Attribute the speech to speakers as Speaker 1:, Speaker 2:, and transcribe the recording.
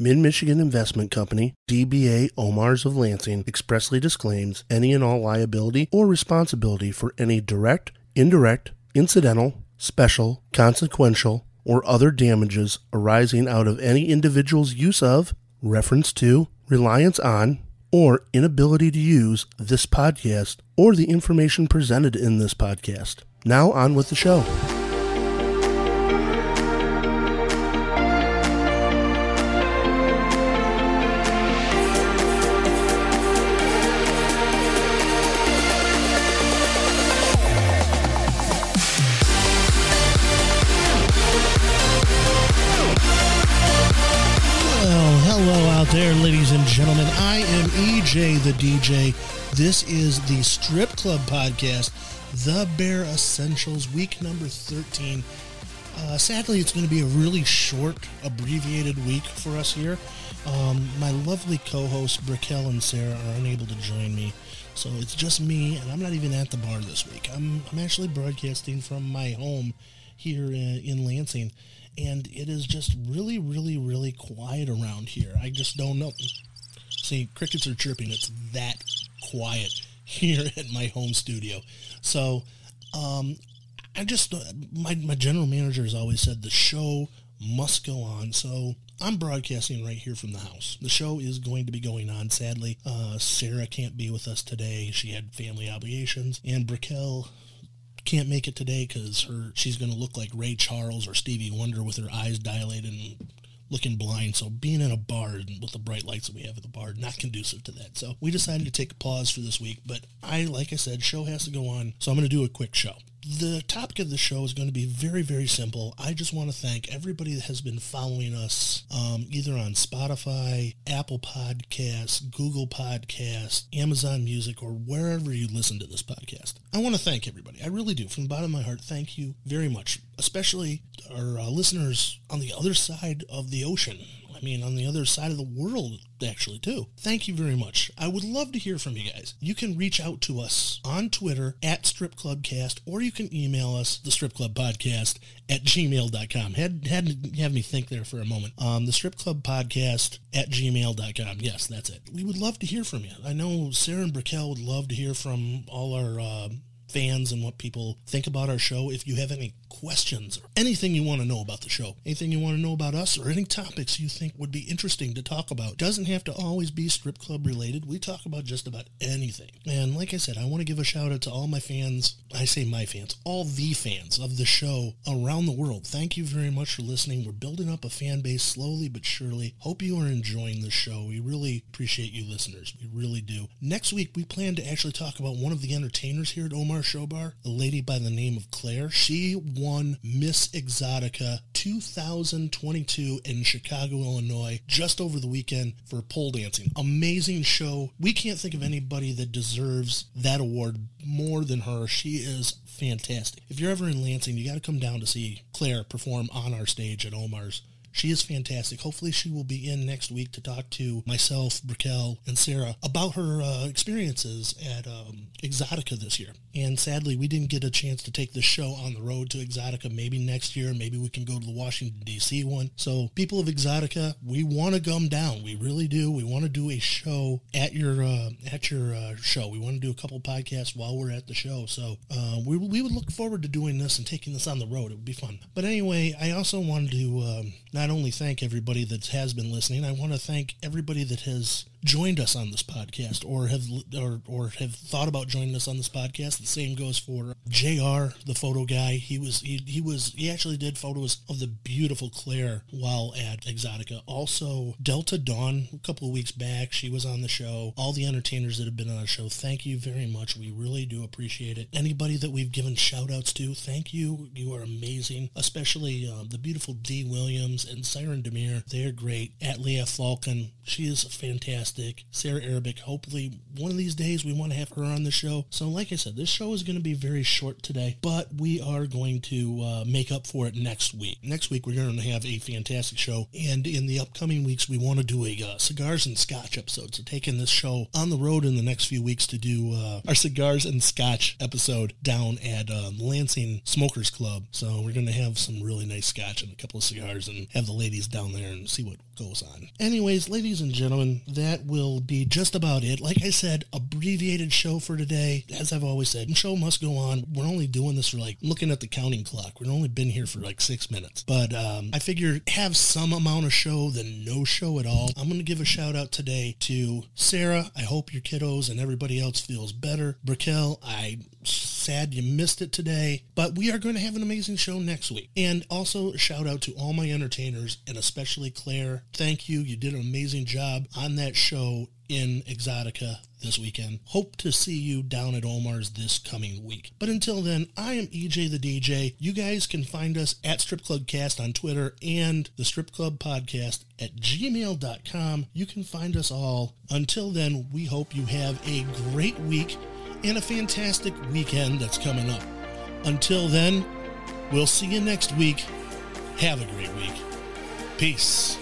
Speaker 1: Mid Michigan Investment Company, DBA Omars of Lansing, expressly disclaims any and all liability or responsibility for any direct, indirect, incidental, special, consequential, or other damages arising out of any individual's use of, reference to, reliance on, or inability to use this podcast or the information presented in this podcast. Now, on with the show.
Speaker 2: EJ the DJ. This is the Strip Club Podcast, The Bare Essentials, week number 13. Uh, sadly, it's going to be a really short, abbreviated week for us here. Um, my lovely co hosts, Brook'l and Sara, are unable to join me. So it's just me, and I'm not even at the bar this week. I'm, I'm actually broadcasting from my home here in, in Lansing, and it is just really, really, really quiet around here. I just don't know. See, crickets are chirping. It's that quiet here at my home studio. So, um, I just my my general manager has always said the show must go on. So I'm broadcasting right here from the house. The show is going to be going on. Sadly, uh, Sara can't be with us today. She had family obligations, and Brook'l can't make it today because her she's going to look like Ray Charles or Stevie Wonder with her eyes dilated and looking blind. So being in a bar with the bright lights that we have at the bar, not conducive to that. So we decided to take a pause for this week. But I, like I said, show has to go on. So I'm going to do a quick show. The topic of the show is going to be very, very simple. I just want to thank everybody that has been following us um, either on Spotify, Apple Podcasts, Google Podcasts, Amazon Music, or wherever you listen to this podcast. I want to thank everybody. I really do. From the bottom of my heart, thank you very much, especially our uh, listeners on the other side of the ocean. I mean, on the other side of the world, actually, too. Thank you very much. I would love to hear from you guys. You can reach out to us on Twitter at Strip Club Cast, or you can email us, the Strip Club Podcast, at gmail.com. Had, had have me think there for a moment. Um, the Strip Club Podcast at gmail.com. Yes, that's it. We would love to hear from you. I know Sara and Brook'l would love to hear from all our uh, fans and what people think about our show. If you have any questions or anything you want to know about the show, anything you want to know about us, or any topics you think would be interesting to talk about, doesn't have to always be strip club related. We talk about just about anything. And like I said, I want to give a shout out to all my fans. I say my fans, all the fans of the show around the world. Thank you very much for listening. We're building up a fan base slowly but surely. Hope you are enjoying the show. We really appreciate you listeners. We really do. Next week, we plan to actually talk about one of the entertainers here at Omar Show Bar, a lady by the name of Claire. She won Miss Exxxotica 2022 in Chicago, Illinois, just over the weekend for pole dancing. Amazing show. We can't think of anybody that deserves that award more than her. She is fantastic. If you're ever in Lansing, you got to come down to see Claire perform on our stage at Omar's. She is fantastic. Hopefully, she will be in next week to talk to myself, Brook'l, and Sara about her uh, experiences at um, Exxxotica this year. And sadly, we didn't get a chance to take the show on the road to Exxxotica. Maybe next year, maybe we can go to the Washington, D.C. one. So, people of Exxxotica, we want to come down. We really do. We want to do a show at your uh, at your uh, show. We want to do a couple podcasts while we're at the show. So, uh, we, we would look forward to doing this and taking this on the road. It would be fun. But anyway, I also wanted to um, not only thank everybody that has been listening, I want to thank everybody that has joined us on this podcast or have or, or have thought about joining us on this podcast. The same goes for JR, the photo guy. He was he, he was he actually did photos of the beautiful Claire while at Exxxotica. Also Delta Dawn a couple of weeks back, she was on the show. All the entertainers that have been on the show, thank you very much. We really do appreciate it. Anybody that we've given shout outs to, thank you. You are amazing. Especially uh, the beautiful Dee Williams and Siren Demir. They're great. At Leah Falcon, she is fantastic. Sarah Arabic. Hopefully, one of these days we want to have her on the show. So, like I said, this show is going to be very short today, but we are going to uh, make up for it next week. Next week, we're going to have a fantastic show. And in the upcoming weeks, we want to do a uh, cigars and scotch episode. So taking this show on the road in the next few weeks to do uh, our cigars and scotch episode down at uh, Lansing Smokers Club. So we're going to have some really nice scotch and a couple of cigars and have the ladies down there and see what goes on. Anyways, ladies and gentlemen, that will be just about it. Like I said, abbreviated show for today. As I've always said, the show must go on. We're only doing this for like looking at the counting clock. We've only been here for like six minutes. But um, I figure have some amount of show than no show at all. I'm to give a shout out today to Sara. I hope your kiddos and everybody else feels better. Brook'l, I sad you missed it today, but we are going to have an amazing show next week. And also shout out to all my entertainers and especially Claire. Thank you. You did an amazing job on that show in Exxxotica this weekend. Hope to see you down at Omar's this coming week. But until then, I am EJ the DJ. You guys can find us at Strip Club Cast on Twitter and the Strip Club Podcast at gmail.com. You can find us all. Until then, we hope you have a great week and a fantastic weekend that's coming up. Until then, we'll see you next week. Have a great week. Peace.